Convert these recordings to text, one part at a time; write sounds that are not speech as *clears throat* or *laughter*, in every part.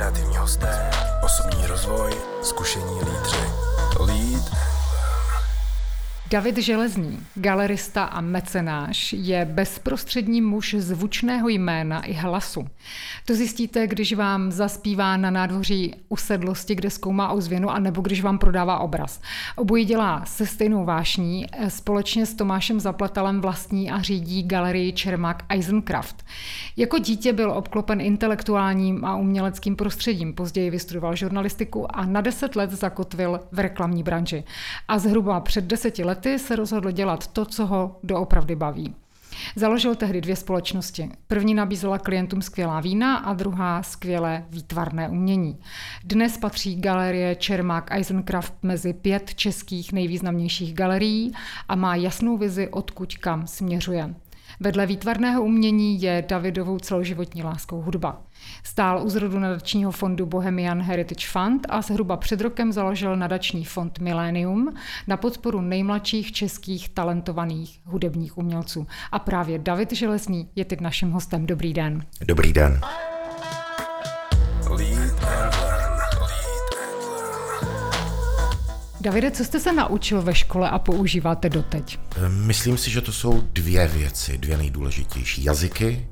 Inspirativní hosté, osobní rozvoj, zkušení lídři. Lead David Železný, galerista a mecenáš, je bezprostřední muž zvučného jména i hlasu. To zjistíte, když vám zaspívá na nádvoří usedlosti, kde zkoumá ozvěnu, anebo když vám prodává obraz. Obojí dělá se stejnou vášní, společně s Tomášem Zaplatalem vlastní a řídí galerii Čermák Eisencraft. Jako dítě byl obklopen intelektuálním a uměleckým prostředím, později vystudoval žurnalistiku a na deset let zakotvil v reklamní branži. A zhruba před deseti lety lety se rozhodl dělat to, co ho doopravdy baví. Založil tehdy dvě společnosti. První nabízela klientům skvělá vína a druhá skvělé výtvarné umění. Dnes patří galerie Čermák Eisencraft mezi pět českých nejvýznamnějších galerií a má jasnou vizi, odkud kam směřuje. Vedle výtvarného umění je Davidovou celoživotní láskou hudba. Stál u zrodu nadačního fondu Bohemian Heritage Fund a zhruba před rokem založil nadační fond Millennium na podporu nejmladších českých talentovaných hudebních umělců. A právě David Železný je teď naším hostem. Dobrý den. Dobrý den. Davide, co jste se naučil ve škole a používáte doteď? Myslím si, že to jsou dvě věci, dvě nejdůležitější. Jazyky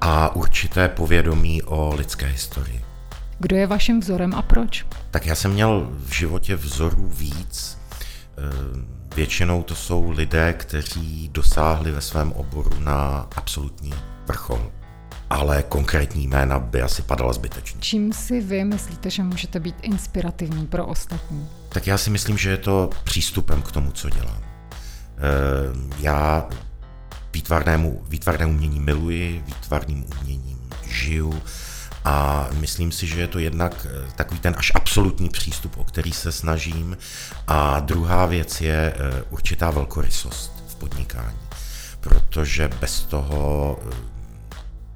a určité povědomí o lidské historii. Kdo je vaším vzorem a proč? Tak já jsem měl v životě vzorů víc. Eh, většinou to jsou lidé, kteří dosáhli ve svém oboru na absolutní vrchol. Ale konkrétní jména by asi padala zbytečně. Čím si vy myslíte, že můžete být inspirativní pro ostatní? Tak já si myslím, že je to přístupem k tomu, co dělám. Eh, já výtvarnému, výtvarné umění miluji, výtvarným uměním žiju a myslím si, že je to jednak eh, takový ten až absolutní přístup, o který se snažím. A druhá věc je eh, určitá velkorysost v podnikání, protože bez toho eh,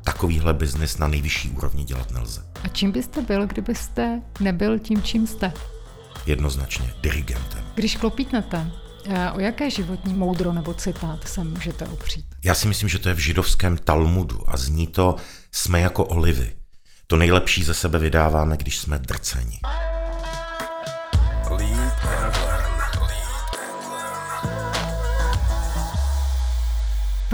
takovýhle biznis na nejvyšší úrovni dělat nelze. A čím byste byl, kdybyste nebyl tím, čím jste? Jednoznačně dirigentem. Když klopítnete, O jaké životní moudro nebo citát se můžete opřít? Já si myslím, že to je v židovském Talmudu a zní to jsme jako olivy. To nejlepší ze sebe vydáváme, když jsme drceni.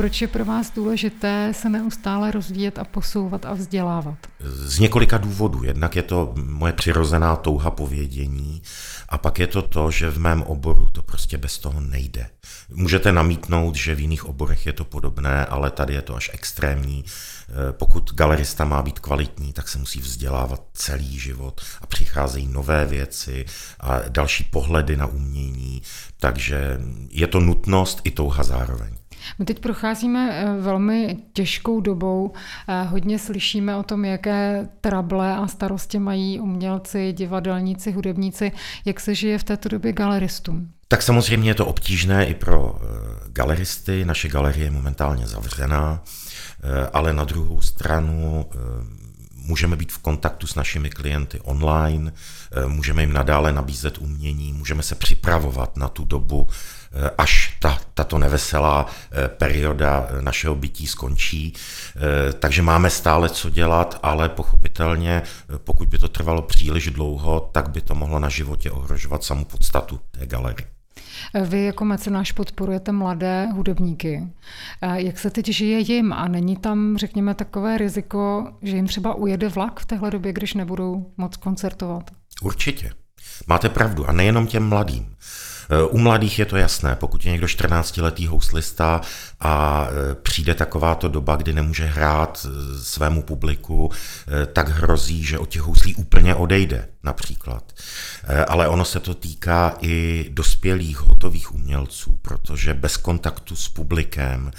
Proč je pro vás důležité se neustále rozvíjet a posouvat a vzdělávat? Z několika důvodů. Jednak je to moje přirozená touha povědění a pak je to to, že v mém oboru to prostě bez toho nejde. Můžete namítnout, že v jiných oborech je to podobné, ale tady je to až extrémní. Eh, pokud galerista má být kvalitní, tak se musí vzdělávat celý život a přicházejí nové věci a další pohledy na umění, takže je to nutnost i touha zároveň. My teď procházíme eh, velmi těžkou dobou. Eh, hodně slyšíme o tom, jaké trable a starosti mají umělci, divadelníci, hudebníci. Jak se žije v této době galeristům? Tak samozřejmě je to obtížné i pro eh, galeristy. Naše galerie je momentálně zavřená, ale na druhou stranu můžeme být v kontaktu s našimi klienty online, můžeme jim nadále nabízet umění, můžeme se připravovat na tu dobu, Eh, až ta, tato neveselá eh, perioda eh, našeho bytí skončí. Takže máme stále co dělat, ale pochopitelně, pokud by to trvalo příliš dlouho, tak by to mohlo na životě ohrožovat samu podstatu té galerie. Vy jako mecenáš podporujete mladé hudebníky. Jak se teď žije jim a není tam, řekněme, takové riziko, že jim třeba ujede vlak v téhle době, když nebudou moc koncertovat? Určitě. Máte pravdu. A nejenom těm mladým. U mladých je to jasné, pokud je někdo 14-letý houslista a e, přijde takováto doba, kdy nemůže hrát e, svému publiku, tak hrozí, že od těch houslí úplně odejde například. Ale ono se to týká i dospělých hotových umělců, protože bez kontaktu s publikem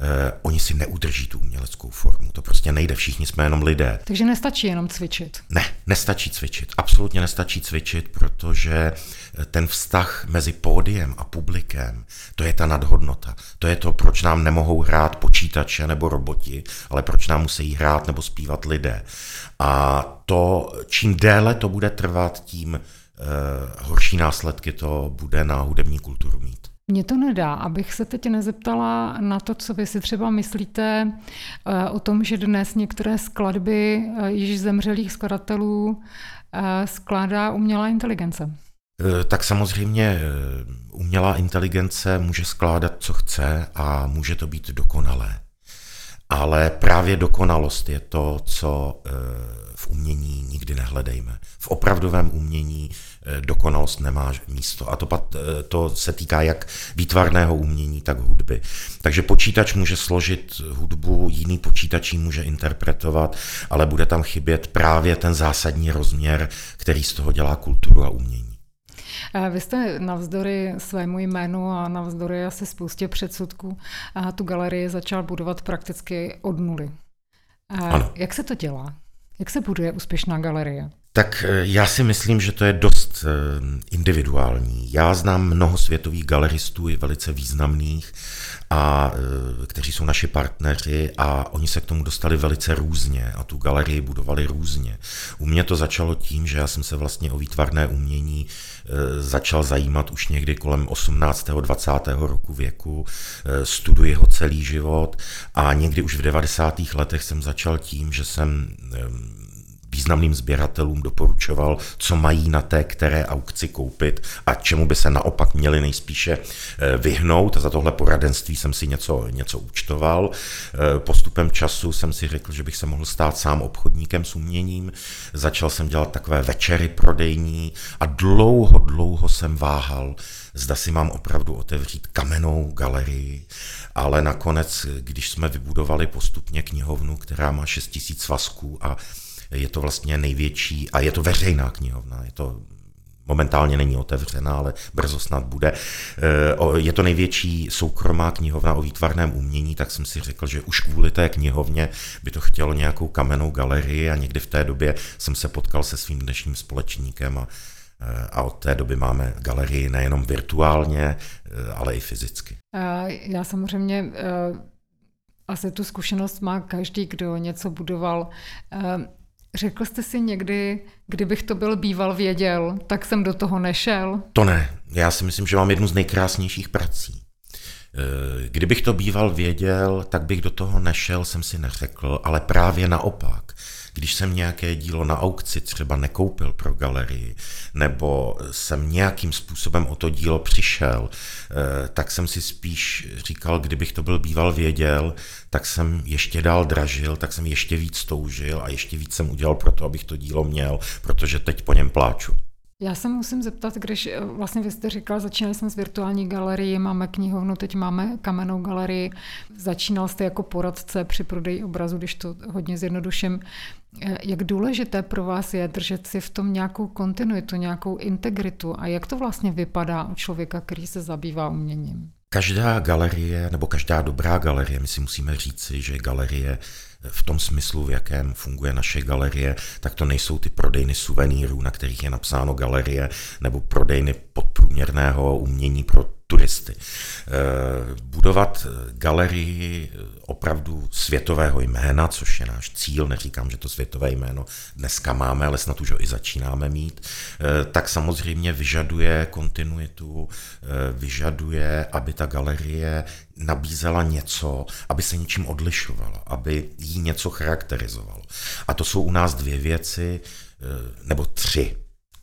eh, oni si neudrží tu uměleckou formu. To prostě nejde, všichni jsme jenom lidé. Takže nestačí jenom cvičit. Ne, nestačí cvičit. Absolutně nestačí cvičit, protože eh, ten vztah mezi pódiem a publikem, to je ta nadhodnota. To je to, proč nám nemohou hrát počítače nebo roboti, ale proč nám musí hrát nebo zpívat lidé. A to, čím déle to bude trvat, tím uh, horší následky to bude na hudební kulturu mít. Mně to nedá, abych se teď nezeptala na to, co vy si třeba myslíte eh, o tom, že dnes některé skladby eh, již zemřelých skladatelů eh, skládá umělá inteligence. Tak samozřejmě umělá inteligence může skládat, co chce a může to být dokonalé. Ale právě dokonalost je to, co v umění nikdy nehledejme. V opravdovém umění dokonalost nemá místo. A to, eh, to se týká jak výtvarného umění, tak hudby. Takže počítač může složit hudbu, jiný počítač ji může interpretovat, ale bude tam chybět právě ten zásadní rozměr, který z toho dělá kulturu a umění. Eh, vy jste navzdory svému jménu a navzdory asi spoustě předsudků tu galerii začal budovat prakticky od nuly. Ano. Jak se to dělá? Jak se buduje úspěšná galerie? Tak eh, já si myslím, že to je dost eh, individuální. Já znám mnoho světových galeristů, i velice významných, a eh, kteří jsou naši partneři a oni se k tomu dostali velice různě a tu galerii budovali různě. U mě to začalo tím, že já jsem se vlastně o výtvarné umění začal zajímat už někdy kolem 18. 20. roku věku, studuji ho celý život a někdy už v 90. letech jsem začal tím, že jsem významným sběratelům doporučoval, co mají na té které aukci koupit a čemu by se naopak měli nejspíše eh, vyhnout. A za tohle poradenství jsem si něco, něco účtoval. Eh, postupem času jsem si řekl, že bych se mohl stát sám obchodníkem s uměním. Začal jsem dělat takové večery prodejní a dlouho, dlouho jsem váhal, zda si mám opravdu otevřít kamennou galerii, ale nakonec, když jsme vybudovali postupně knihovnu, která má 6000 svazků a je to vlastně největší, a je to veřejná knihovna, je to momentálně není otevřená, ale brzo snad bude. Eh, je to největší soukromá knihovna o výtvarném umění, tak jsem si řekl, že už kvůli té knihovně by to chtělo nějakou kamennou galerii a někdy v té době jsem se potkal se svým dnešním společníkem a, eh, a od té doby máme galerii nejenom virtuálně, eh, ale i fyzicky. Já samozřejmě asi tu zkušenost má každý, kdo něco budoval. Řekl jste si někdy, kdybych to byl býval věděl, tak jsem do toho nešel? To ne. Já si myslím, že mám jednu z nejkrásnějších prací. Eh, kdybych to býval věděl, tak bych do toho nešel, jsem si neřekl, ale právě naopak. Když jsem nějaké dílo na aukci třeba nekoupil pro galerii, nebo jsem nějakým způsobem o to dílo přišel, eh, tak jsem si spíš říkal, kdybych to byl býval věděl, tak jsem ještě dál dražil, tak jsem ještě víc toužil a ještě víc jsem udělal pro to, abych to dílo měl, protože teď po něm pláču. Já se musím zeptat, když eh, vlastně vy jste říkal, začínali jsme s virtuální galerií, máme knihovnu, teď máme kamennou galerii. Začínal jste jako poradce při prodeji obrazu, když to hodně zjednoduším. Eh, jak důležité pro vás je držet si v tom nějakou kontinuitu, nějakou integritu a jak to vlastně vypadá u člověka, který se zabývá uměním? Každá galerie, nebo každá dobrá galerie, my si musíme říci, že galerie v tom smyslu, v jakém funguje naše galerie, tak to nejsou ty prodejny suvenýrů, na kterých je napsáno galerie, nebo prodejny podprůměrného umění pro turisty. Eh, budovat galerii opravdu světového jména, což je náš cíl, neříkám, že to světové jméno dneska máme, ale snad už ho i začínáme mít, eh, tak samozřejmě vyžaduje kontinuitu, eh, vyžaduje, aby ta galerie nabízela něco, aby se něčím odlišovala, aby jí něco charakterizovalo. A to jsou u nás dvě věci, nebo tři.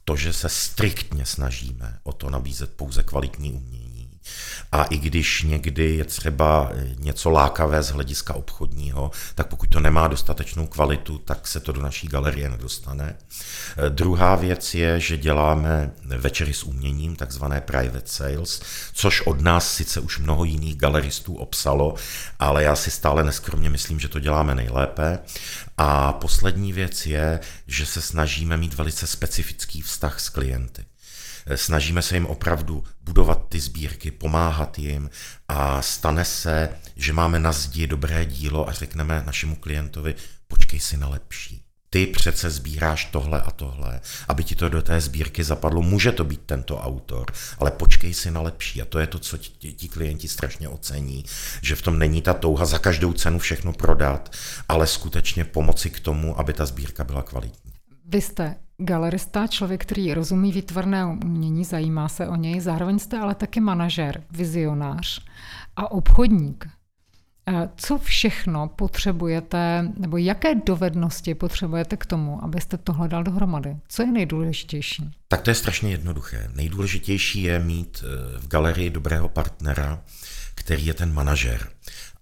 To, že se striktně snažíme o to nabízet pouze kvalitní umění, a i když někdy je třeba něco lákavé z hlediska obchodního, tak pokud to nemá dostatečnou kvalitu, tak se to do naší galerie nedostane. Druhá věc je, že děláme večery s uměním, takzvané private sales, což od nás sice už mnoho jiných galeristů obsalo, ale já si stále neskromně myslím, že to děláme nejlépe. A poslední věc je, že se snažíme mít velice specifický vztah s klienty. Snažíme se jim opravdu budovat ty sbírky, pomáhat jim a stane se, že máme na zdi dobré dílo a řekneme našemu klientovi, počkej si na lepší. Ty přece sbíráš tohle a tohle, aby ti to do té sbírky zapadlo. Může to být tento autor, ale počkej si na lepší. A to je to, co ti, ti klienti strašně ocení, že v tom není ta touha za každou cenu všechno prodat, ale skutečně pomoci k tomu, aby ta sbírka byla kvalitní. Vy jste galerista, člověk, který rozumí výtvarné umění, zajímá se o něj, zároveň jste ale taky manažer, vizionář a obchodník. Co všechno potřebujete, nebo jaké dovednosti potřebujete k tomu, abyste tohle dal dohromady? Co je nejdůležitější? Tak to je strašně jednoduché. Nejdůležitější je mít eh, v galerii dobrého partnera, který je ten manažer.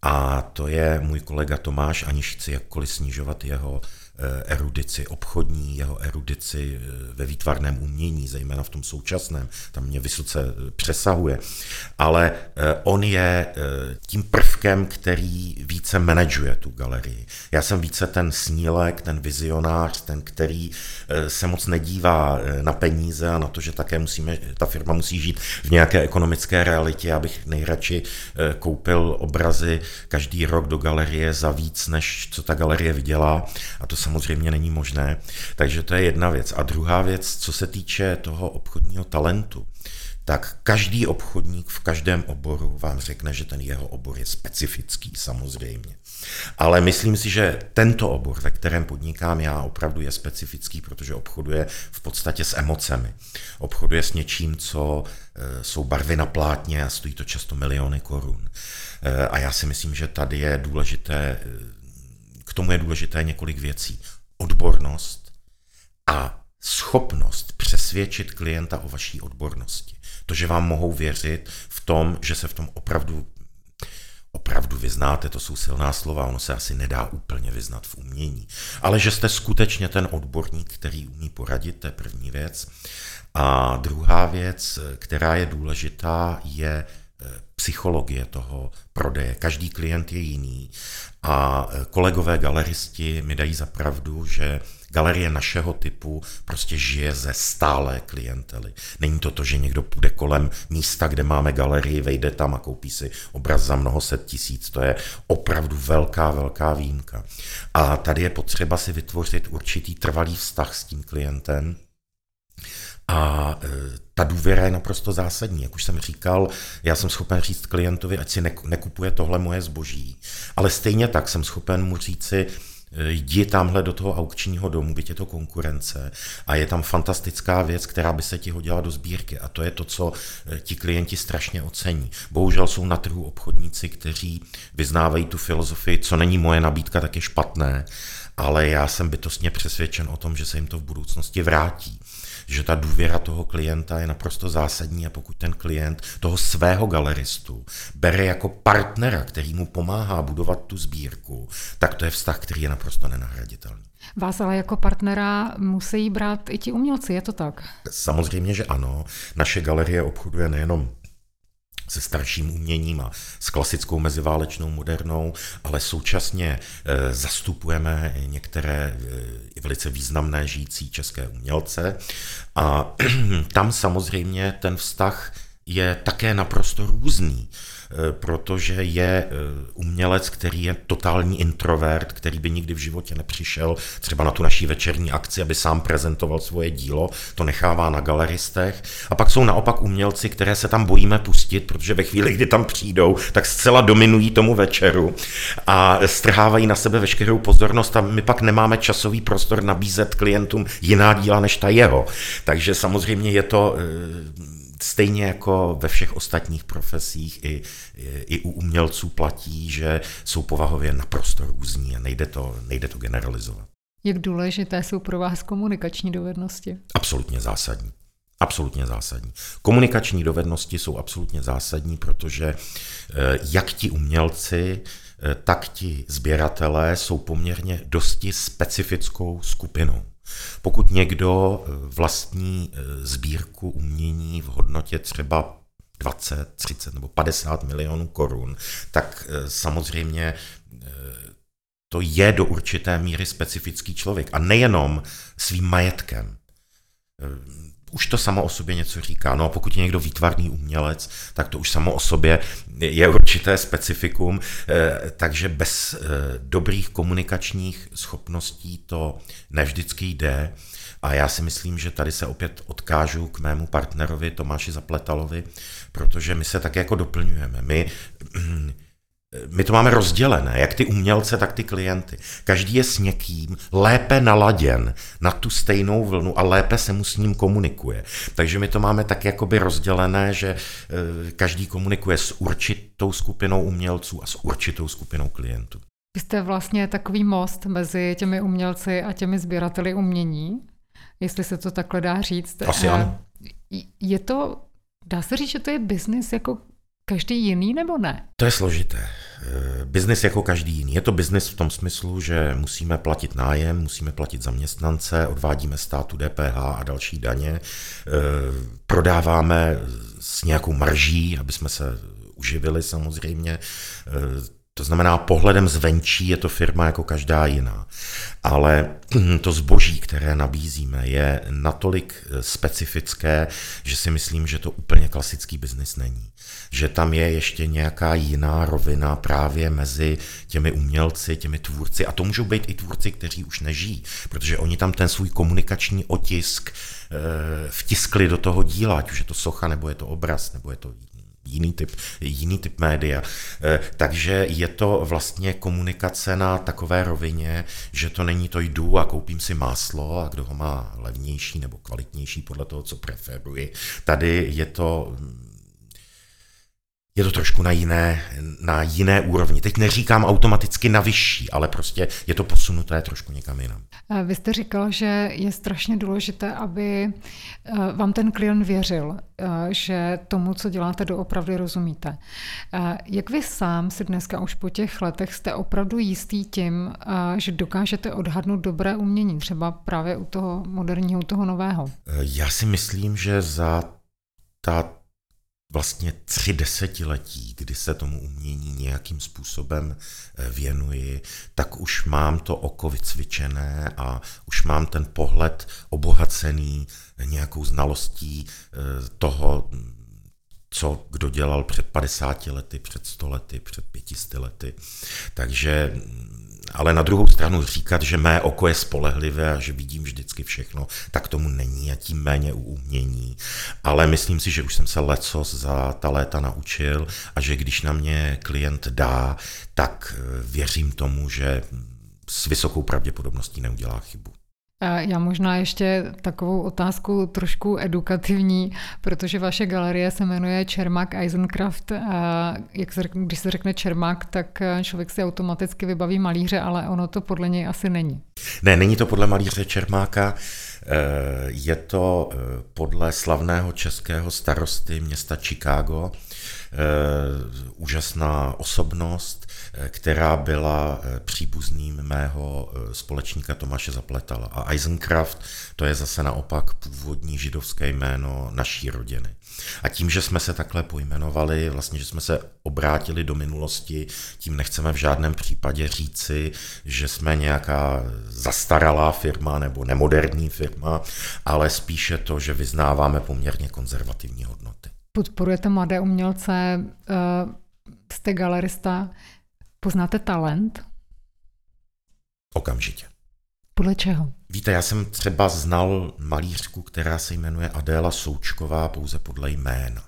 A to je můj kolega Tomáš, aniž chci jakkoliv snižovat jeho Eh, erudici obchodní, jeho erudici eh, ve výtvarném umění, zejména v tom současném, tam mě vysoce eh, přesahuje. Ale on je tím prvkem, který více manažuje tu galerii. Já jsem více ten snílek, ten vizionář, ten, který se moc nedívá na peníze a na to, že také musíme, ta firma musí žít v nějaké ekonomické realitě, abych nejradši koupil obrazy každý rok do galerie za víc, než co ta galerie vydělá. A to samozřejmě není možné. Takže to je jedna věc. A druhá věc, co se týče toho obchodního talentu, tak každý obchodník v každém oboru vám řekne, že ten jeho obor je specifický samozřejmě. Ale myslím si, že tento obor, ve kterém podnikám já, opravdu je specifický, protože obchoduje v podstatě s emocemi. Obchoduje s něčím, co e, jsou barvy na plátně a stojí to často miliony korun. E, a já si myslím, že tady je důležité, e, k tomu je důležité několik věcí odbornost a schopnost přesvědčit klienta o vaší odbornosti. To, že vám mohou věřit v tom, že se v tom opravdu opravdu vyznáte, to jsou silná slova, ono se asi nedá úplně vyznat v umění, ale že jste skutečně ten odborník, který umí poradit, to je první věc. A druhá věc, která je důležitá, je psychologie toho prodeje. Každý klient je jiný a eh, kolegové galeristi mi dají za pravdu, že galerie našeho typu prostě žije ze stále klientely. Není to to, že někdo půjde kolem místa, kde máme galerii, vejde tam a koupí si obraz za mnoho set tisíc. To je opravdu velká, velká výjimka. A tady je potřeba si vytvořit určitý trvalý vztah s tím klientem, a e, ta důvěra je naprosto zásadní. Jak už jsem říkal, já jsem schopen říct klientovi, ať si nekupuje tohle moje zboží. Ale stejně tak jsem schopen mu říci, e, jdi tamhle do toho aukčního domu, byť je to konkurence a je tam fantastická věc, která by se ti hodila do sbírky a to je to, co e, ti klienti strašně ocení. Bohužel jsou na trhu obchodníci, kteří vyznávají tu filozofii, co není moje nabídka, tak je špatné, ale já jsem bytostně přesvědčen o tom, že se jim to v budoucnosti vrátí že ta důvěra toho klienta je naprosto zásadní a pokud ten klient toho svého galeristu bere jako partnera, který mu pomáhá budovat tu sbírku, tak to je vztah, který je naprosto nenahraditelný. Vás ale jako partnera musí brát i ti umělci, je to tak? Samozřejmě, že ano. Naše galerie obchoduje nejenom se starším uměním a s klasickou meziválečnou modernou, ale současně e, zastupujeme některé e, velice významné žijící české umělce a *clears throat* tam samozřejmě ten vztah je také naprosto různý. Eh, protože je eh, umělec, který je totální introvert, který by nikdy v životě nepřišel třeba na tu naší večerní akci, aby sám prezentoval svoje dílo, to nechává na galeristech. A pak jsou naopak umělci, které se tam bojíme pustit, protože ve chvíli, kdy tam přijdou, tak zcela dominují tomu večeru a strhávají na sebe veškerou pozornost a my pak nemáme časový prostor nabízet klientům jiná díla než ta jeho. Takže samozřejmě je to eh, stejně jako ve všech ostatních profesích i, i u umělců platí, že jsou povahově naprosto různí a nejde to, nejde to generalizovat. Jak důležité jsou pro vás komunikační dovednosti? Absolutně zásadní. Absolutně zásadní. Komunikační dovednosti jsou absolutně zásadní, protože eh, jak ti umělci, eh, tak ti sběratelé jsou poměrně dosti specifickou skupinou. Pokud někdo eh, vlastní eh, sbírku umění v hodnotě třeba 20, 30 nebo 50 milionů korun, tak eh, samozřejmě to je do určité míry specifický člověk. A nejenom svým majetkem už to samo o sobě něco říká. No a pokud je někdo výtvarný umělec, tak to už samo o sobě je určité specifikum, eh, takže bez eh, dobrých komunikačních schopností to nevždycky jde. A já si myslím, že tady se opět odkážu k mému partnerovi Tomáši Zapletalovi, protože my se tak jako doplňujeme. My *clears throat* my to máme rozdělené, jak ty umělce, tak ty klienty. Každý je s někým lépe naladěn na tu stejnou vlnu a lépe se mu s ním komunikuje. Takže my to máme tak jakoby rozdělené, že eh, každý komunikuje s určitou skupinou umělců a s určitou skupinou klientů. Vy jste vlastně takový most mezi těmi umělci a těmi sběrateli umění, jestli se to takhle dá říct. Asi ano. Je to, dá se říct, že to je biznis jako každý jiný nebo ne? To je složité. Eh, biznis jako každý jiný. Je to biznis v tom smyslu, že musíme platit nájem, musíme platit zaměstnance, odvádíme státu DPH a další daně, eh, prodáváme s nějakou marží, aby jsme se uživili samozřejmě. Eh, to znamená, pohledem zvenčí je to firma jako každá jiná. Ale *clears throat* to zboží, které nabízíme, je natolik specifické, že si myslím, že to úplně klasický biznis není že tam je ještě nějaká jiná rovina právě mezi těmi umělci, těmi tvůrci. A to můžou být i tvůrci, kteří už nežijí, protože oni tam ten svůj komunikační otisk e, vtiskli do toho díla, ať už je to socha, nebo je to obraz, nebo je to jiný typ, jiný typ média. E, takže je to vlastně komunikace na takové rovině, že to není to jdu a koupím si máslo a kdo ho má levnější nebo kvalitnější podle toho, co preferuji. Tady je to je to trošku na jiné, na jiné úrovni. Teď neříkám automaticky na vyšší, ale prostě je to posunuté trošku někam jinam. Vy jste říkal, že je strašně důležité, aby eh, vám ten klient věřil, eh, že tomu, co děláte, doopravdy rozumíte. Eh, jak vy sám si dneska už po těch letech jste opravdu jistý tím, že dokážete odhadnout dobré umění, třeba právě u toho moderního, u toho nového? Já si myslím, že za ta vlastně tři desetiletí, kdy se tomu umění nějakým způsobem eh, věnuji, tak už mám to oko vycvičené a už mám ten pohled obohacený nějakou znalostí eh, toho, co kdo dělal před 50 lety, před 100 lety, před 500 lety. Takže ale na druhou stranu říkat, že mé oko je spolehlivé a že vidím vždycky všechno, tak tomu není a tím méně u umění. Ale myslím si, že už jsem se lecos za ta léta naučil a že když na mě klient dá, tak eh, věřím tomu, že s vysokou pravděpodobností neudělá chybu. Já možná ještě takovou otázku trošku edukativní, protože vaše galerie se jmenuje Čermak Eisencraft. Jak se řekne, když se řekne Čermak, tak člověk si automaticky vybaví malíře, ale ono to podle něj asi není. Ne, není to podle malíře Čermáka. Eh, je to eh, podle slavného českého starosty města Chicago, úžasná osobnost, která byla příbuzným mého společníka Tomáše Zapletala. A Eisencraft to je zase naopak původní židovské jméno naší rodiny. A tím, že jsme se takhle pojmenovali, vlastně, že jsme se obrátili do minulosti, tím nechceme v žádném případě říci, že jsme nějaká zastaralá firma nebo nemoderní firma, ale spíše to, že vyznáváme poměrně konzervativní hodnoty. Podporujete mladé umělce, eh, jste galerista, poznáte talent? Okamžitě. Podle čeho? Víte, já jsem třeba znal malířku, která se jmenuje Adéla Součková pouze podle jména.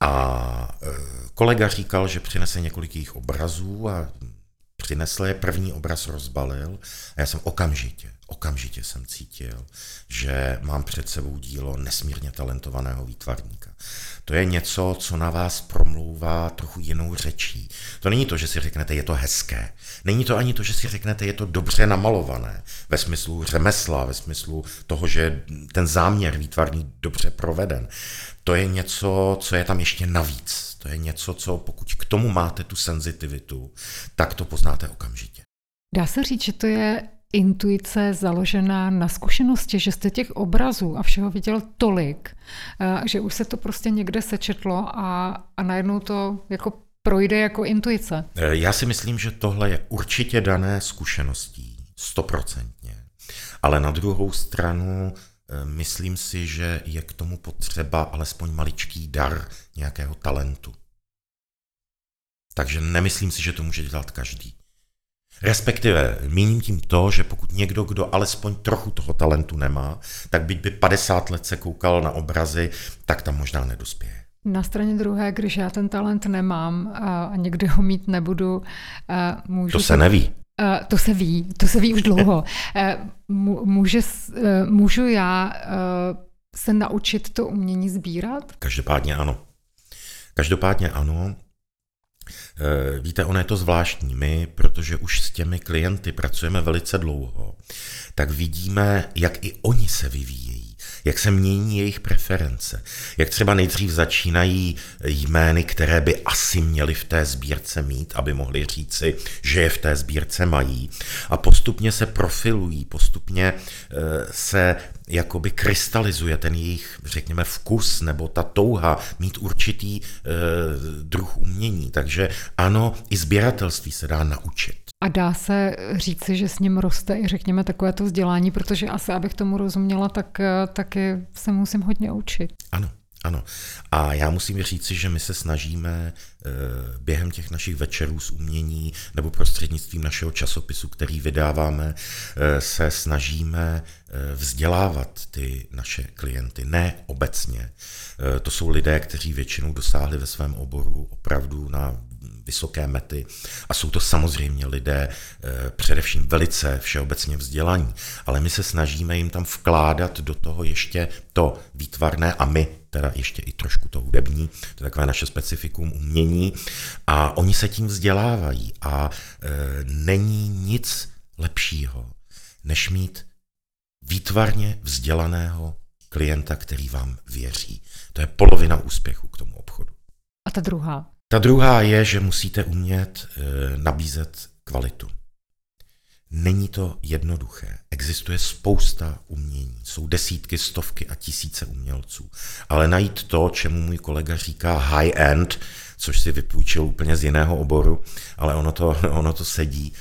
A e, kolega říkal, že přinese několik jejich obrazů a přinesl je, první obraz rozbalil a já jsem okamžitě, okamžitě jsem cítil, že mám před sebou dílo nesmírně talentovaného výtvarníka. To je něco, co na vás promlouvá trochu jinou řečí. To není to, že si řeknete, je to hezké. Není to ani to, že si řeknete, je to dobře namalované. Ve smyslu řemesla, ve smyslu toho, že ten záměr výtvarný dobře proveden. To je něco, co je tam ještě navíc. To je něco, co pokud k tomu máte tu senzitivitu, tak to poznáte okamžitě. Dá se říct, že to je intuice založená na zkušenosti, že jste těch obrazů a všeho viděl tolik, eh, že už se to prostě někde sečetlo a, a najednou to jako projde jako intuice. Eh, já si myslím, že tohle je určitě dané zkušeností, stoprocentně. Ale na druhou stranu myslím si, že je k tomu potřeba alespoň maličký dar nějakého talentu. Takže nemyslím si, že to může dělat každý. Respektive míním tím to, že pokud někdo, kdo alespoň trochu toho talentu nemá, tak byť by 50 let se koukal na obrazy, tak tam možná nedospěje. Na straně druhé, když já ten talent nemám a někdy ho mít nebudu, můžu... To se neví. To se ví, to se ví už dlouho. Může, můžu já se naučit to umění sbírat? Každopádně ano. Každopádně ano. Víte, ono je to zvláštní. My, protože už s těmi klienty pracujeme velice dlouho, tak vidíme, jak i oni se vyvíjejí jak se mění jejich preference, jak třeba nejdřív začínají jmény, které by asi měli v té sbírce mít, aby mohli říci, že je v té sbírce mají a postupně se profilují, postupně eh, se jakoby krystalizuje ten jejich, řekněme, vkus nebo ta touha mít určitý e, druh umění. Takže ano, i sběratelství se dá naučit. A dá se říci, že s ním roste i řekněme takové to vzdělání, protože asi abych tomu rozuměla, tak eh, taky se musím hodně učit. Ano. Ano. A já musím říci, že my se snažíme během těch našich večerů z umění nebo prostřednictvím našeho časopisu, který vydáváme, eh, se snažíme vzdělávat ty naše klienty. Ne obecně. To jsou lidé, kteří většinou dosáhli ve svém oboru opravdu na vysoké mety a jsou to samozřejmě lidé eh, především velice všeobecně vzdělaní, ale my se snažíme jim tam vkládat do toho ještě to výtvarné a my teda ještě i trošku to hudební, to je takové naše specifikum umění a oni se tím vzdělávají a e, není nic lepšího, než mít výtvarně vzdělaného klienta, který vám věří. To je polovina úspěchu k tomu obchodu. A ta druhá? Ta druhá je, že musíte umět e, nabízet kvalitu. Není to jednoduché. Existuje spousta umění. Jsou desítky, stovky a tisíce umělců. Ale najít to, čemu můj kolega říká high-end, což si vypůjčil úplně z jiného oboru, ale ono to, *laughs* ono to sedí,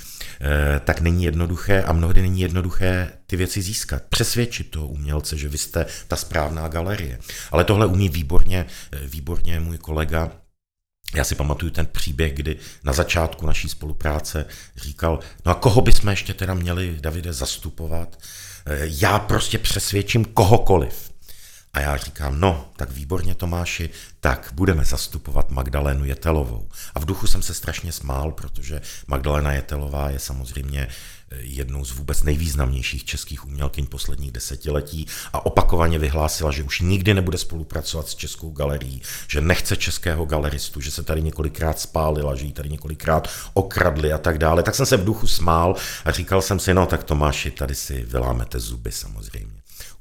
e, tak není jednoduché a mnohdy není jednoduché ty věci získat. Přesvědčit toho umělce, že vy jste ta správná galerie. Ale tohle umí výborně, e, výborně můj kolega já si pamatuju ten příběh, kdy na začátku naší spolupráce říkal, no a koho bychom ještě teda měli, Davide, zastupovat? Eh, já prostě přesvědčím kohokoliv. A já říkám, no, tak výborně Tomáši, tak budeme zastupovat Magdalénu Jetelovou. A v duchu jsem se strašně smál, protože Magdalena Jetelová je samozřejmě jednou z vůbec nejvýznamnějších českých umělkyň posledních desetiletí a opakovaně vyhlásila, že už nikdy nebude spolupracovat s Českou galerií, že nechce českého galeristu, že se tady několikrát spálila, že ji tady několikrát okradli a tak dále. Tak jsem se v duchu smál a říkal jsem si, no tak Tomáši, tady si vylámete zuby samozřejmě.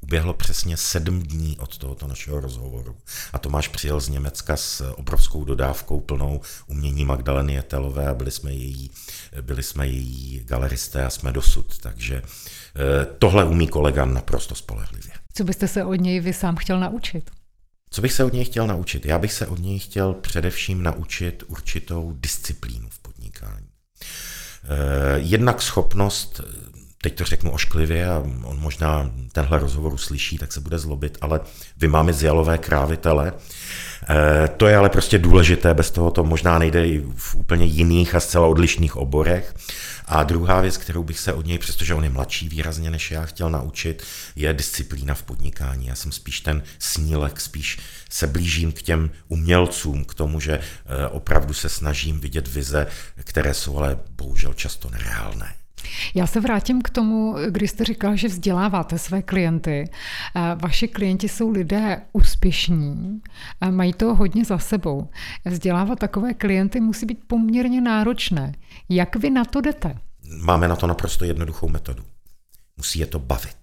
Uběhlo přesně sedm dní od tohoto našeho rozhovoru a Tomáš přijel z Německa s obrovskou dodávkou plnou umění Magdaleny Jetelové a byli jsme její, byli jsme její galeristé a jsme dosud, takže eh, tohle umí kolega naprosto spolehlivě. Co byste se od něj vy sám chtěl naučit? Co bych se od něj chtěl naučit? Já bych se od něj chtěl především naučit určitou disciplínu v podnikání. Eh, jednak schopnost teď to řeknu ošklivě a on možná tenhle rozhovor uslyší, tak se bude zlobit, ale vy máme zjalové krávy tele. E, to je ale prostě důležité, bez toho to možná nejde i v úplně jiných a zcela odlišných oborech. A druhá věc, kterou bych se od něj, přestože on je mladší výrazně než já, chtěl naučit, je disciplína v podnikání. Já jsem spíš ten snílek, spíš se blížím k těm umělcům, k tomu, že e, opravdu se snažím vidět vize, které jsou ale bohužel často nereálné. Já se vrátím k tomu, kdy jste říkal, že vzděláváte své klienty. Vaši klienti jsou lidé úspěšní, mají to hodně za sebou. Vzdělávat takové klienty musí být poměrně náročné. Jak vy na to jdete? Máme na to naprosto jednoduchou metodu. Musí je to bavit.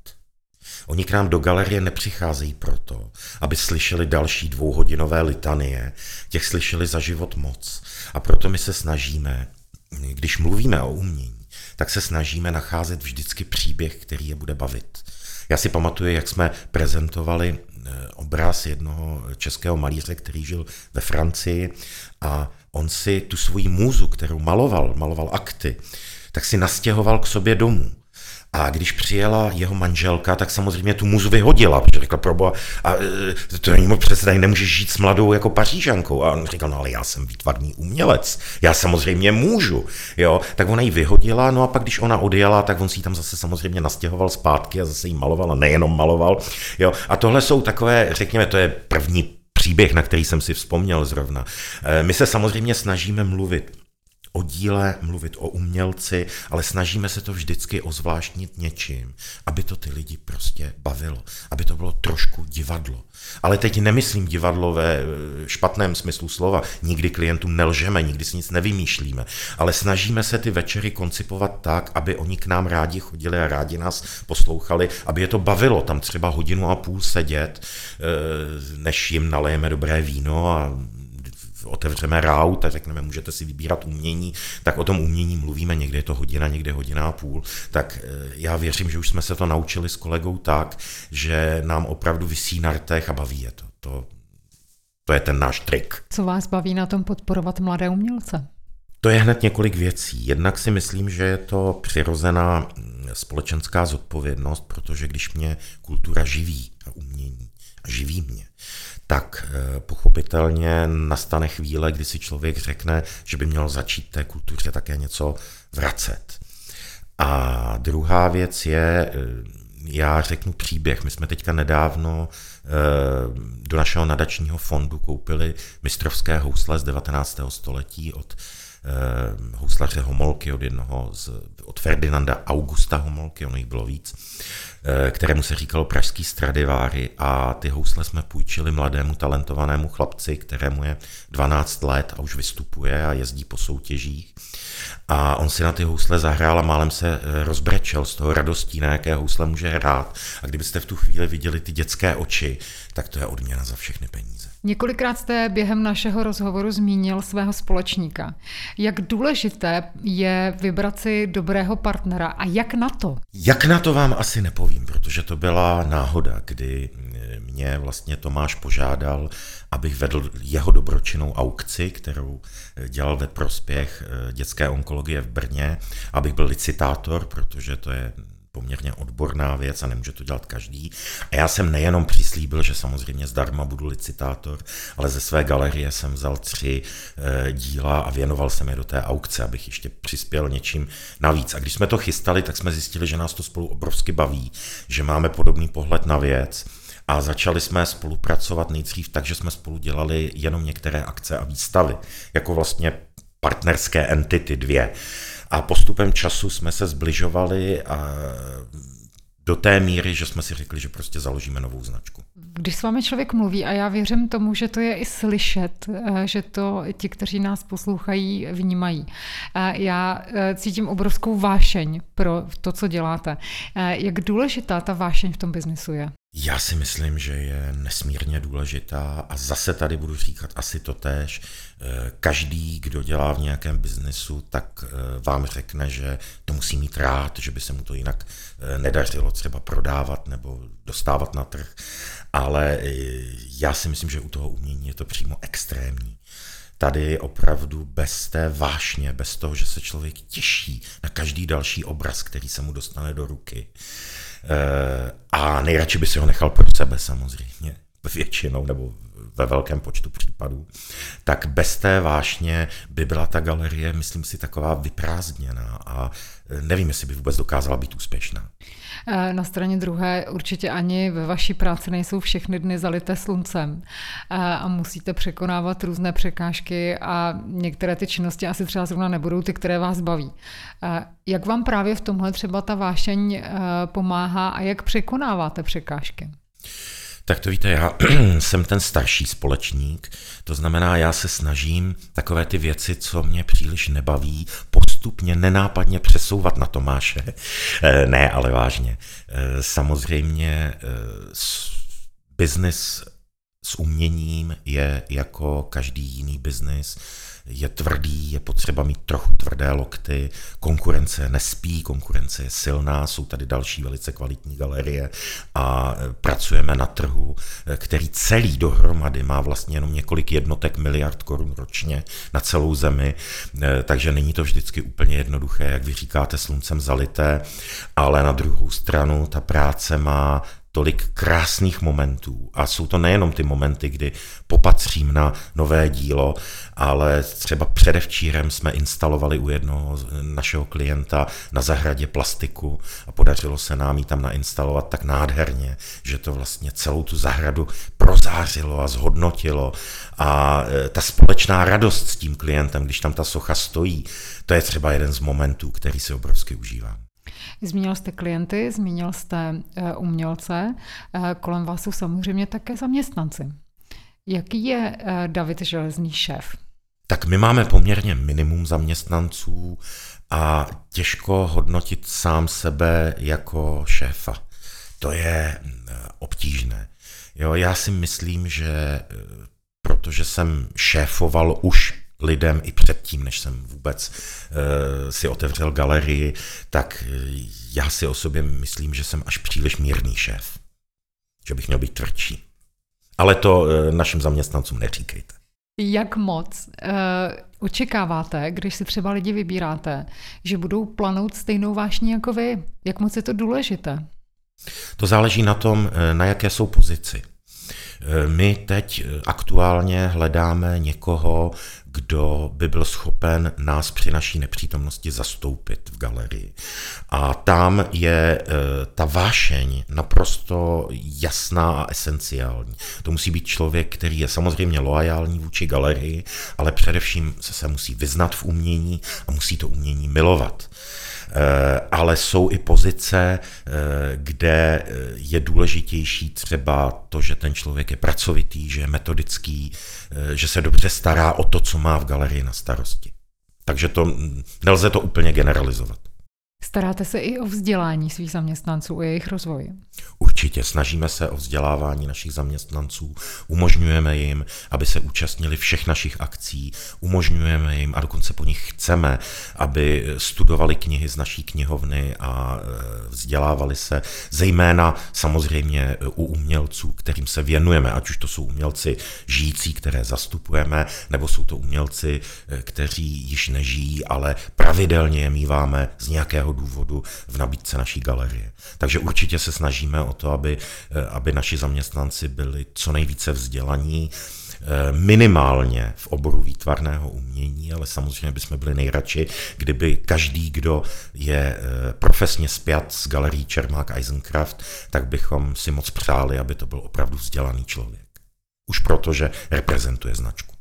Oni k nám do galerie nepřicházejí proto, aby slyšeli další dvouhodinové litanie, těch slyšeli za život moc. A proto my se snažíme, když mluvíme o umění, tak se snažíme nacházet vždycky příběh, který je bude bavit. Já si pamatuju, jak jsme prezentovali eh, obraz jednoho českého malíře, který žil ve Francii a on si tu svoji můzu, kterou maloval, maloval akty, tak si nastěhoval k sobě domů. A když přijela jeho manželka, tak samozřejmě tu muzu vyhodila, protože řekla, proboha, a e, to není přece, tady nemůžeš žít s mladou jako pařížankou. A on říkal, no ale já jsem výtvarný umělec, já samozřejmě můžu. Jo, tak ona ji vyhodila, no a pak když ona odjela, tak on si ji tam zase samozřejmě nastěhoval zpátky a zase jí maloval a nejenom maloval. Jo, a tohle jsou takové, řekněme, to je první příběh, na který jsem si vzpomněl zrovna. My se samozřejmě snažíme mluvit o díle, mluvit o umělci, ale snažíme se to vždycky ozvláštnit něčím, aby to ty lidi prostě bavilo, aby to bylo trošku divadlo. Ale teď nemyslím divadlo ve eh, špatném smyslu slova. Nikdy klientům nelžeme, nikdy si nic nevymýšlíme, ale snažíme se ty večery koncipovat tak, aby oni k nám rádi chodili a rádi nás poslouchali, aby je to bavilo tam třeba hodinu a půl sedět, eh, než jim nalejeme dobré víno a otevřeme raut a řekneme, můžete si vybírat umění, tak o tom umění mluvíme, někde je to hodina, někde hodina a půl, tak eh, já věřím, že už jsme se to naučili s kolegou tak, že nám opravdu vysí na rtech a baví je to. To, to je ten náš trik. Co vás baví na tom podporovat mladé umělce? To je hned několik věcí. Jednak si myslím, že je to přirozená mm, společenská zodpovědnost, protože když mě kultura živí a umění a živí mě, tak eh, pochopitelně nastane chvíle, kdy si člověk řekne, že by měl začít té kultuře také něco vracet. A druhá věc je, eh, já řeknu příběh. My jsme teďka nedávno eh, do našeho nadačního fondu koupili mistrovské housle z 19. století od houslaře Homolky, od jednoho z, od Ferdinanda Augusta Homolky, ono jich bylo víc. Eh, kterému se říkalo Pražský Stradiváry a ty housle jsme půjčili mladému talentovanému chlapci, kterému je 12 let a už vystupuje a jezdí po soutěžích. A on si na ty housle zahrál a málem se eh, rozbrečel z toho radostí, na jaké housle může hrát. A kdybyste v tu chvíli viděli ty dětské oči, tak to je odměna za všechny peníze. Několikrát jste během našeho rozhovoru zmínil svého společníka. Jak důležité je vybrat si dobrého partnera a jak na to? Jak na to vám asi nepovím, protože to byla náhoda, kdy mě vlastně Tomáš požádal, abych vedl jeho dobročinnou aukci, kterou dělal ve prospěch eh, dětské onkologie v Brně, abych byl licitátor, protože to je poměrně odborná věc a nemůže to dělat každý. A já jsem nejenom přislíbil, že samozřejmě zdarma budu licitátor, ale ze své galerie jsem vzal tři e, díla a věnoval jsem je do té aukce, abych ještě přispěl něčím navíc. A když jsme to chystali, tak jsme zjistili, že nás to spolu obrovsky baví, že máme podobný pohled na věc. A začali jsme spolupracovat nejdřív tak, že jsme spolu dělali jenom některé akce a výstavy, jako vlastně partnerské entity dvě. A postupem času jsme se zbližovali a do té míry, že jsme si řekli, že prostě založíme novou značku. Když s vámi člověk mluví, a já věřím tomu, že to je i slyšet, eh, že to ti, kteří nás poslouchají, vnímají. Eh, já eh, cítím obrovskou vášeň pro to, co děláte. Jak důležitá ta vášeň v tom biznesu je? Já si myslím, že je nesmírně důležitá a zase tady budu říkat asi to tež. Eh, každý, kdo dělá v nějakém biznesu, tak eh, vám řekne, že to musí mít rád, že by se mu to jinak eh, nedařilo třeba prodávat nebo dostávat na trh. Ale já si myslím, že u toho umění je to přímo extrémní tady opravdu bez té vášně, bez toho, že se člověk těší na každý další obraz, který se mu dostane do ruky, a nejradši by si ho nechal pro sebe samozřejmě, většinou nebo ve velkém počtu případů, tak bez té vášně by byla ta galerie, myslím si, taková vyprázdněná a eh, nevím, jestli by vůbec dokázala být úspěšná. Eh, na straně druhé určitě ani ve vaší práci nejsou všechny dny zalité sluncem a musíte překonávat různé překážky a některé ty činnosti asi třeba zrovna nebudou ty, které vás baví. Jak vám právě v tomhle třeba ta vášeň pomáhá a jak překonáváte překážky? Tak to víte, já *clears throat* jsem ten starší společník, to znamená, já se snažím takové ty věci, co mě příliš nebaví, postupně, nenápadně přesouvat na Tomáše. Eh, ne, ale vážně. Eh, samozřejmě eh, biznis s uměním je jako každý jiný biznis je tvrdý, je potřeba mít trochu tvrdé lokty, konkurence nespí, konkurence je silná, jsou tady další velice kvalitní galerie a pracujeme na trhu, který celý dohromady má vlastně jenom několik jednotek miliard korun ročně na celou zemi, takže není to vždycky úplně jednoduché, jak vy říkáte, sluncem zalité, ale na druhou stranu ta práce má tolik krásných momentů. A jsou to nejenom ty momenty, kdy popatřím na nové dílo, ale třeba předevčírem jsme instalovali u jednoho našeho klienta na zahradě plastiku a podařilo se nám ji tam nainstalovat tak nádherně, že to vlastně celou tu zahradu prozářilo a zhodnotilo. A e, ta společná radost s tím klientem, když tam ta socha stojí, to je třeba jeden z momentů, který si obrovsky užívám. Zmínil jste klienty, zmínil jste eh, umělce, eh, kolem vás jsou samozřejmě také zaměstnanci. Jaký je eh, David Železný šéf? Tak my máme poměrně minimum zaměstnanců a těžko hodnotit sám sebe jako šéfa. To je obtížné. Jo, já si myslím, že protože jsem šéfoval už lidem i předtím, než jsem vůbec uh, si otevřel galerii, tak eh, já si o sobě myslím, že jsem až příliš mírný šéf. Že bych měl být tvrdší. Ale to uh, našim zaměstnancům neříkejte. Jak moc očekáváte, když si třeba lidi vybíráte, že budou planout stejnou vášní jako vy? Jak moc je to důležité? To záleží na tom, na jaké jsou pozici. My teď aktuálně hledáme někoho, kdo by byl schopen nás při naší nepřítomnosti zastoupit v galerii. A tam je e, ta vášeň naprosto jasná a esenciální. To musí být člověk, který je samozřejmě loajální vůči galerii, ale především se, se musí vyznat v umění a musí to umění milovat. Eh, ale jsou i pozice, eh, kde eh, je důležitější třeba to, že ten člověk je pracovitý, že je metodický, že se dobře stará o to, co má v galerii na starosti. Takže to nelze to úplně generalizovat. Staráte se i o vzdělání svých zaměstnanců, o jejich rozvoji? Určitě. Snažíme se o vzdělávání našich zaměstnanců, umožňujeme jim, aby se účastnili všech našich akcí, umožňujeme jim a dokonce po nich chceme, aby studovali knihy z naší knihovny a e, vzdělávali se, zejména samozřejmě u umělců, kterým se věnujeme, ať už to jsou umělci žijící, které zastupujeme, nebo jsou to umělci, e, kteří již nežijí, ale pravidelně je míváme z nějakého důvodu v nabídce naší galerie. Takže určitě se snažíme o to, aby, eh, aby naši zaměstnanci byli co nejvíce vzdělaní, eh, minimálně v oboru výtvarného umění, ale samozřejmě bychom byli nejradši, kdyby každý, kdo je eh, profesně spjat s galerií Čermák Eisencraft, tak bychom si moc přáli, aby to byl opravdu vzdělaný člověk. Už proto, že reprezentuje značku.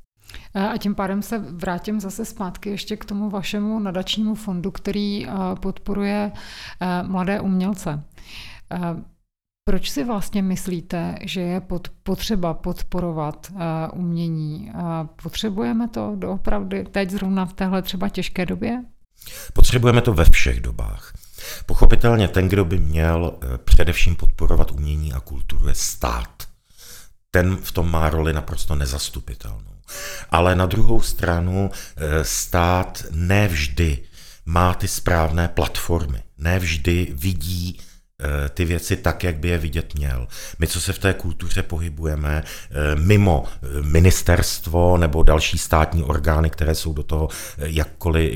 A tím pádem se vrátím zase zpátky ještě k tomu vašemu nadačnímu fondu, který podporuje mladé umělce. Proč si vlastně myslíte, že je potřeba podporovat umění? Potřebujeme to doopravdy teď zrovna v téhle třeba těžké době? Potřebujeme to ve všech dobách. Pochopitelně ten, kdo by měl především podporovat umění a kulturu, je stát. Ten v tom má roli naprosto nezastupitelnou. Ale na druhou stranu eh, stát nevždy má ty správné platformy, nevždy vidí eh, ty věci tak, jak by je vidět měl. My, co se v té kultuře pohybujeme, eh, mimo ministerstvo nebo další státní orgány, které jsou do toho jakkoliv,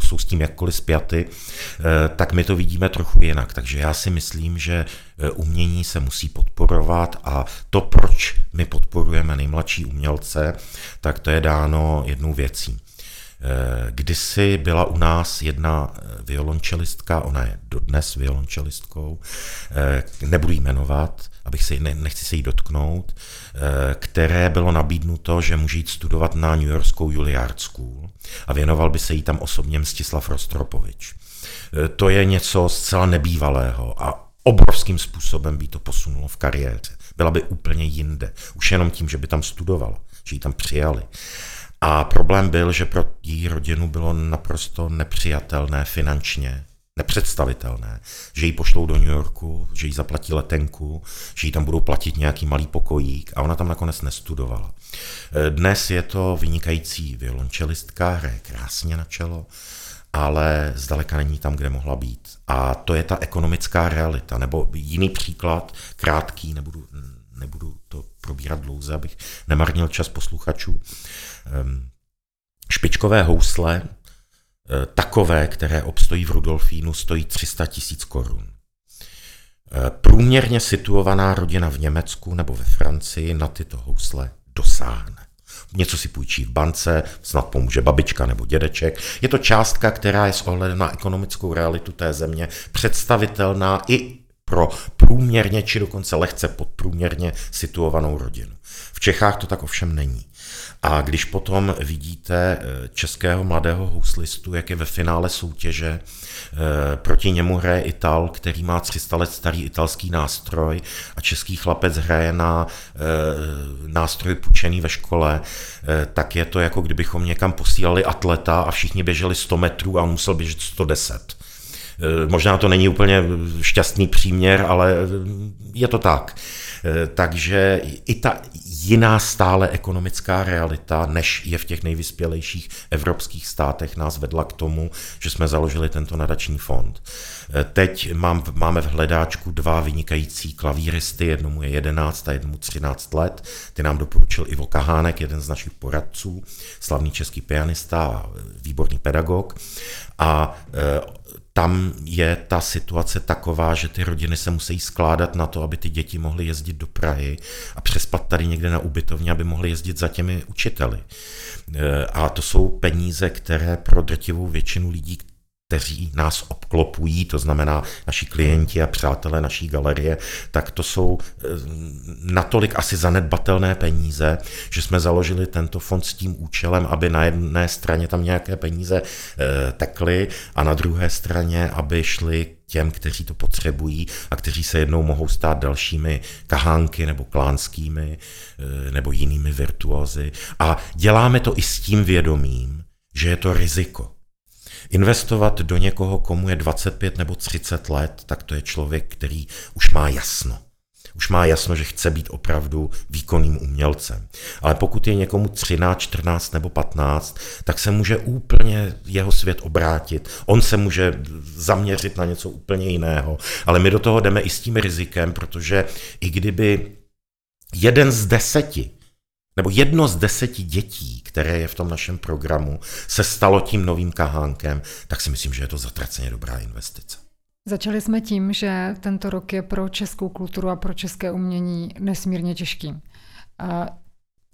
nebo jsou s tím jakkoliv spjaty, tak my to vidíme trochu jinak. Takže já si myslím, že umění se musí podporovat a to, proč my podporujeme nejmladší umělce, tak to je dáno jednou věcí. Eh, kdysi byla u nás jedna eh, violončelistka, ona je dodnes violončelistkou, eh, nebudu jmenovat, abych se, nechci se jí dotknout, které bylo nabídnuto, že může jít studovat na New Yorkskou Juilliard School a věnoval by se jí tam osobně Mstislav Rostropovič. To je něco zcela nebývalého a obrovským způsobem by to posunulo v kariéře. Byla by úplně jinde. Už jenom tím, že by tam studovala, že ji tam přijali. A problém byl, že pro její rodinu bylo naprosto nepřijatelné finančně, nepředstavitelné, že ji pošlou do New Yorku, že jí zaplatí letenku, že jí tam budou platit nějaký malý pokojík a ona tam nakonec nestudovala. Dnes je to vynikající violončelistka, hraje krásně na čelo, ale zdaleka není tam, kde mohla být. A to je ta ekonomická realita. Nebo jiný příklad, krátký, nebudu, nebudu to probírat dlouze, abych nemarnil čas posluchačů. Ehm, špičkové housle, eh, takové, které obstojí v Rudolfínu, stojí 300 tisíc korun. průměrně situovaná rodina v Německu nebo ve Francii na tyto housle dosáhne. Něco si půjčí v bance, snad pomůže babička nebo dědeček. Je to částka, která je s ohledem na ekonomickou realitu té země představitelná i pro průměrně či dokonce lehce podprůměrně situovanou rodinu. V Čechách to tak ovšem není. A když potom vidíte eh, českého mladého houslistu, jak je ve finále soutěže, eh, proti němu hraje Ital, který má 300 let starý italský nástroj a český chlapec hraje na eh, nástroj půjčený ve škole, tak je to jako kdybychom někam posílali atleta a všichni běželi 100 metrů a on musel běžet 110. Možná to není úplně šťastný příměr, ale je to tak. Takže i ta jiná stále ekonomická realita, než je v těch nejvyspělejších evropských státech, nás vedla k tomu, že jsme založili tento nadační fond. Teď mám, máme v hledáčku dva vynikající klavíristy, jednomu je 11 a jednomu 13 let. Ty nám doporučil Ivo Kahánek, jeden z našich poradců, slavný český pianista a výborný pedagog. A tam je ta situace taková, že ty rodiny se musí skládat na to, aby ty děti mohly jezdit do Prahy a přespat tady někde na ubytovně, aby mohly jezdit za těmi učiteli. E, a to jsou peníze, které pro drtivou většinu lidí, kteří nás obklopují, to znamená naši klienti a přátelé naší galerie, tak to jsou eh, natolik asi zanedbatelné peníze, že jsme založili tento fond s tím účelem, aby na jedné straně tam nějaké peníze eh, tekly a na druhé straně, aby šly těm, kteří to potřebují a kteří se jednou mohou stát dalšími kahánky nebo klánskými eh, nebo jinými virtuózy. A děláme to i s tím vědomím, že je to riziko Investovat do někoho, komu je 25 nebo 30 let, tak to je člověk, který už má jasno. Už má jasno, že chce být opravdu výkonným umělcem. Ale pokud je někomu 13, 14 nebo 15, tak se může úplně jeho svět obrátit. On se může zaměřit na něco úplně jiného. Ale my do toho jdeme i s tím rizikem, protože i kdyby jeden z deseti nebo jedno z deseti dětí, které je v tom našem programu, se stalo tím novým kahánkem, tak si myslím, že je to zatraceně dobrá investice. Začali jsme tím, že tento rok je pro českou kulturu a pro české umění nesmírně těžký. A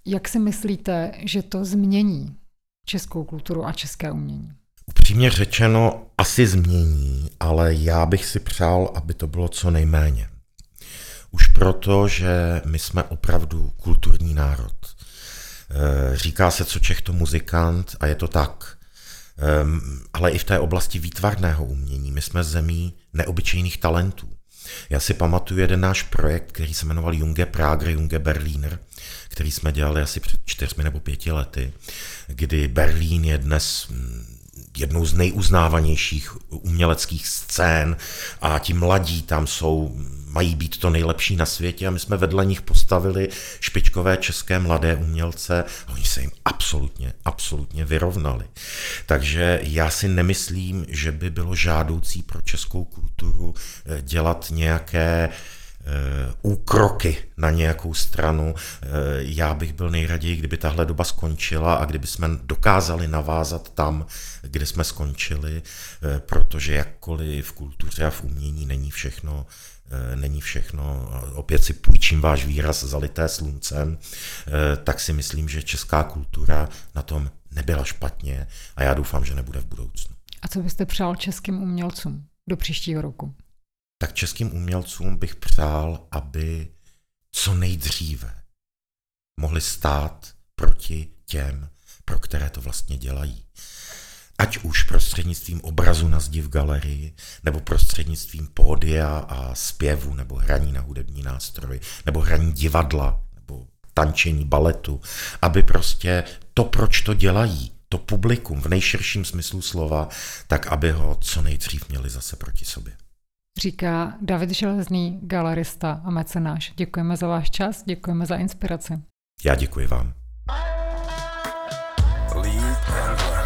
jak si myslíte, že to změní českou kulturu a české umění? Upřímně řečeno, asi změní, ale já bych si přál, aby to bylo co nejméně. Už proto, že my jsme opravdu kulturní národ. Eh, říká se, co Čech to muzikant a je to tak. Ale i v té oblasti výtvarného umění. My jsme zemí neobyčejných talentů. Já si pamatuju jeden náš projekt, který se jmenoval Junge Prager, Junge Berliner, který jsme dělali asi před čtyřmi nebo pěti lety, kdy Berlín je dnes mm, jednou z nejuznávanějších uměleckých scén a ti mladí tam jsou, mají být to nejlepší na světě a my jsme vedle nich postavili špičkové české mladé umělce a oni se jim absolutně, absolutně vyrovnali. Takže já si nemyslím, že by bylo žádoucí pro českou kulturu eh, dělat nějaké úkroky na nějakou stranu. Eh, já bych byl nejraději, kdyby tahle doba skončila a kdyby jsme dokázali navázat tam, kde jsme skončili, eh, protože jakkoliv v kultuře a v umění není všechno není všechno, opět si půjčím váš výraz zalité sluncem, tak si myslím, že česká kultura na tom nebyla špatně a já doufám, že nebude v budoucnu. A co byste přál českým umělcům do příštího roku? Tak českým umělcům bych přál, aby co nejdříve mohli stát proti těm, pro které to vlastně dělají. Ať už prostřednictvím obrazu na zdi v galerii, nebo prostřednictvím pódia a zpěvu, nebo hraní na hudební nástroj, nebo hraní divadla, nebo tančení baletu, aby prostě to, proč to dělají, to publikum v nejširším smyslu slova, tak aby ho co nejdřív měli zase proti sobě říká David Železný, galerista a mecenáš. Děkujeme za váš čas, děkujeme za inspiraci. Já děkuji vám. Lead and